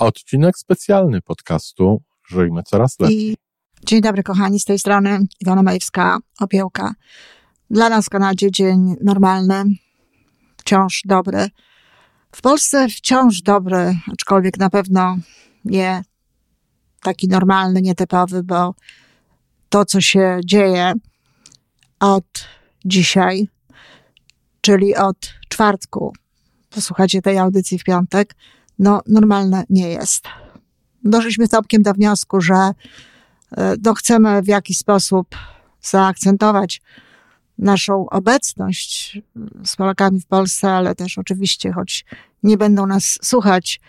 odcinek specjalny podcastu Żyjmy Coraz Lepiej. I dzień dobry kochani, z tej strony Iwona Majewska, Opiełka. Dla nas w Kanadzie dzień normalny, wciąż dobry. W Polsce wciąż dobry, aczkolwiek na pewno nie taki normalny, nietypowy, bo to, co się dzieje od dzisiaj, czyli od czwartku, posłuchajcie tej audycji w piątek, no normalne nie jest. Doszliśmy całkiem do wniosku, że no, chcemy w jakiś sposób zaakcentować naszą obecność z Polakami w Polsce, ale też oczywiście, choć nie będą nas słuchać,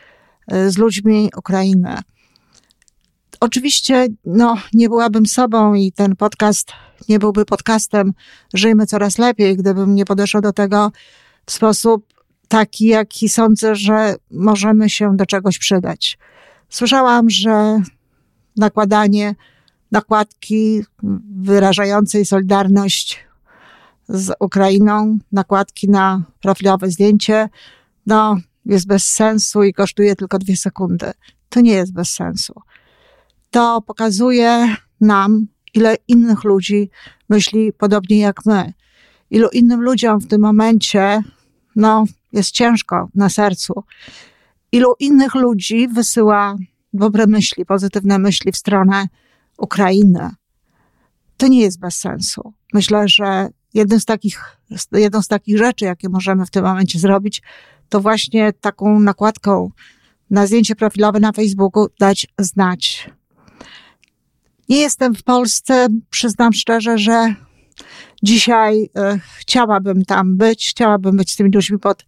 z ludźmi Ukrainy. Oczywiście, no, nie byłabym sobą i ten podcast nie byłby podcastem Żyjmy coraz lepiej, gdybym nie podeszła do tego w sposób taki, jaki sądzę, że możemy się do czegoś przydać. Słyszałam, że nakładanie nakładki wyrażającej solidarność z Ukrainą, nakładki na profilowe zdjęcie, no, jest bez sensu i kosztuje tylko dwie sekundy. To nie jest bez sensu. To pokazuje nam, ile innych ludzi myśli podobnie jak my. Ilu innym ludziom w tym momencie, no, jest ciężko na sercu. Ilu innych ludzi wysyła dobre myśli, pozytywne myśli w stronę Ukrainy. To nie jest bez sensu. Myślę, że jedną z takich, jedną z takich rzeczy, jakie możemy w tym momencie zrobić, to właśnie taką nakładką na zdjęcie profilowe na Facebooku dać znać. Nie jestem w Polsce, przyznam szczerze, że dzisiaj e, chciałabym tam być, chciałabym być z tymi ludźmi pod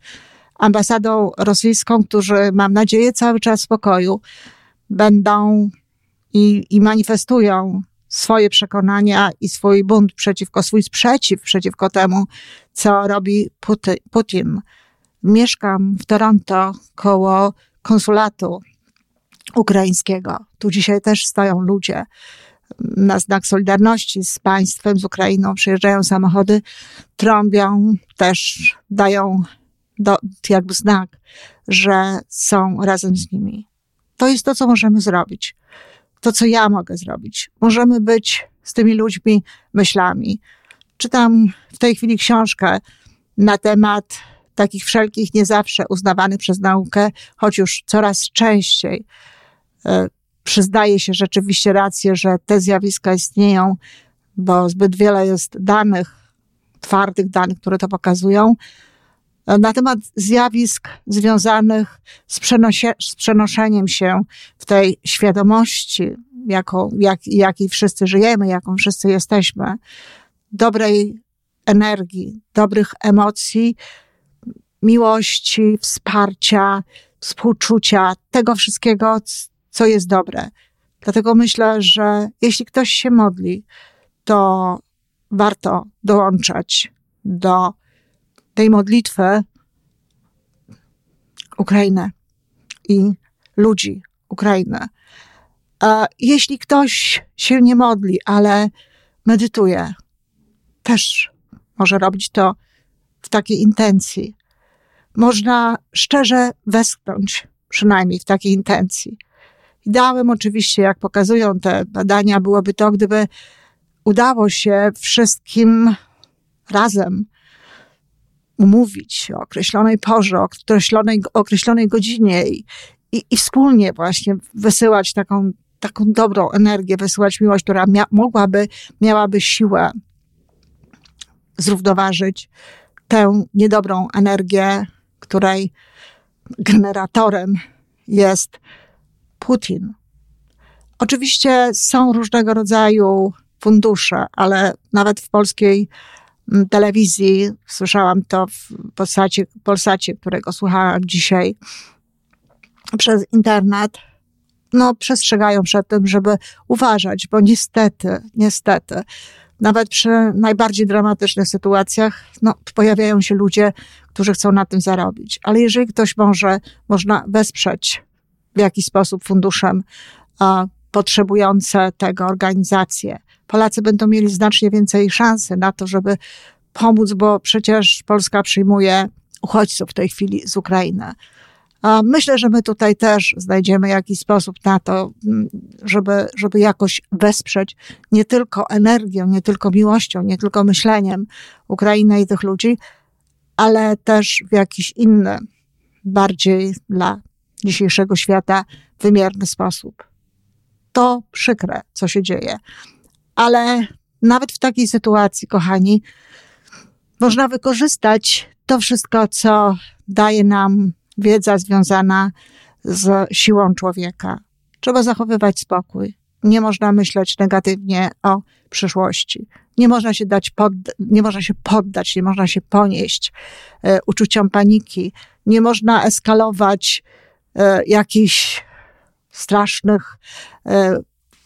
ambasadą rosyjską, którzy, mam nadzieję, cały czas w spokoju będą i, i manifestują swoje przekonania i swój bunt przeciwko, swój sprzeciw przeciwko temu, co robi Putin. Mieszkam w Toronto koło konsulatu ukraińskiego. Tu dzisiaj też stoją ludzie na znak solidarności z państwem, z Ukrainą. Przyjeżdżają samochody, trąbią, też dają do, jakby znak, że są razem z nimi. To jest to, co możemy zrobić. To, co ja mogę zrobić. Możemy być z tymi ludźmi myślami. Czytam w tej chwili książkę na temat takich wszelkich, nie zawsze uznawanych przez naukę, choć już coraz częściej e, przyznaje się rzeczywiście rację, że te zjawiska istnieją, bo zbyt wiele jest danych, twardych danych, które to pokazują, na temat zjawisk związanych z, z przenoszeniem się w tej świadomości, jaką, jak, jakiej wszyscy żyjemy, jaką wszyscy jesteśmy, dobrej energii, dobrych emocji, miłości, wsparcia, współczucia, tego wszystkiego, co jest dobre. Dlatego myślę, że jeśli ktoś się modli, to warto dołączać do tej modlitwy Ukrainę i ludzi Ukrainy. A jeśli ktoś się nie modli, ale medytuje, też może robić to w takiej intencji. Można szczerze westchnąć, przynajmniej w takiej intencji. Ideałem oczywiście, jak pokazują te badania, byłoby to, gdyby udało się wszystkim razem umówić o określonej porze, o określonej, określonej godzinie i, i, i wspólnie właśnie wysyłać taką, taką dobrą energię, wysyłać miłość, która mia, mogłaby, miałaby siłę zrównoważyć tę niedobrą energię, której generatorem jest Putin. Oczywiście są różnego rodzaju fundusze, ale nawet w polskiej telewizji, słyszałam to w Polsacie, Polsacie którego słuchałam dzisiaj przez internet, no przestrzegają przed tym, żeby uważać, bo niestety, niestety, nawet przy najbardziej dramatycznych sytuacjach, no, pojawiają się ludzie, którzy chcą na tym zarobić. Ale jeżeli ktoś może, można wesprzeć w jakiś sposób funduszem potrzebujące tego organizacje, Polacy będą mieli znacznie więcej szansy na to, żeby pomóc, bo przecież Polska przyjmuje uchodźców w tej chwili z Ukrainy. Myślę, że my tutaj też znajdziemy jakiś sposób na to, mm, żeby, żeby jakoś wesprzeć nie tylko energią, nie tylko miłością, nie tylko myśleniem Ukrainę i tych ludzi, ale też w jakiś inny, bardziej dla dzisiejszego świata wymierny sposób. To przykre, co się dzieje. Ale nawet w takiej sytuacji, kochani, można wykorzystać to wszystko, co daje nam wiedza związana z siłą człowieka. Trzeba zachowywać spokój. Nie można myśleć negatywnie o przyszłości. Nie można się dać pod, nie można się poddać, nie można się ponieść e, uczuciom paniki. Nie można eskalować jakichś strasznych e,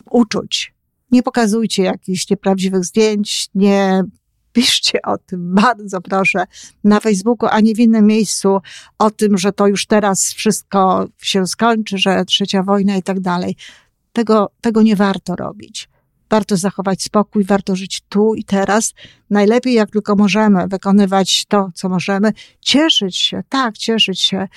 uczuć. Nie pokazujcie jakichś nieprawdziwych zdjęć, nie piszcie o tym, bardzo proszę, na Facebooku, a nie w innym miejscu, o tym, że to już teraz wszystko się skończy, że trzecia wojna i tak dalej. Tego, tego nie warto robić. Warto zachować spokój, warto żyć tu i teraz. Najlepiej, jak tylko możemy, wykonywać to, co możemy, cieszyć się, tak, cieszyć się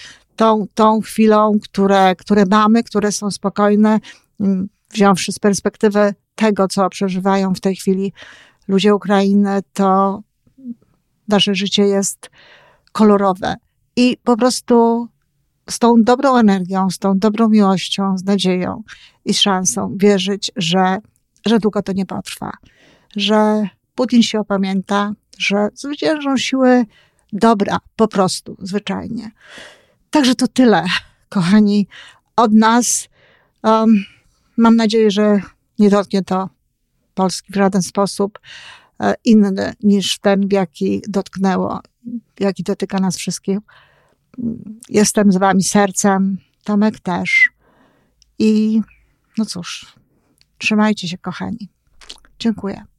tą, tą chwilą, które, które mamy, które są spokojne, mm, wziąwszy z perspektywy tego, co przeżywają w tej chwili ludzie Ukrainy, to nasze życie jest kolorowe. I po prostu z tą dobrą energią, z tą dobrą miłością, z nadzieją i szansą wierzyć, że, że długo to nie potrwa, że Putin się opamięta, że zwyciężą siły dobra, po prostu, zwyczajnie. Także to tyle, kochani, od nas. Um, mam nadzieję, że nie dotknie to Polski w żaden sposób e, inny niż ten, w jaki dotknęło, jaki dotyka nas wszystkich. Jestem z wami sercem, Tomek też. I no cóż, trzymajcie się, kochani. Dziękuję.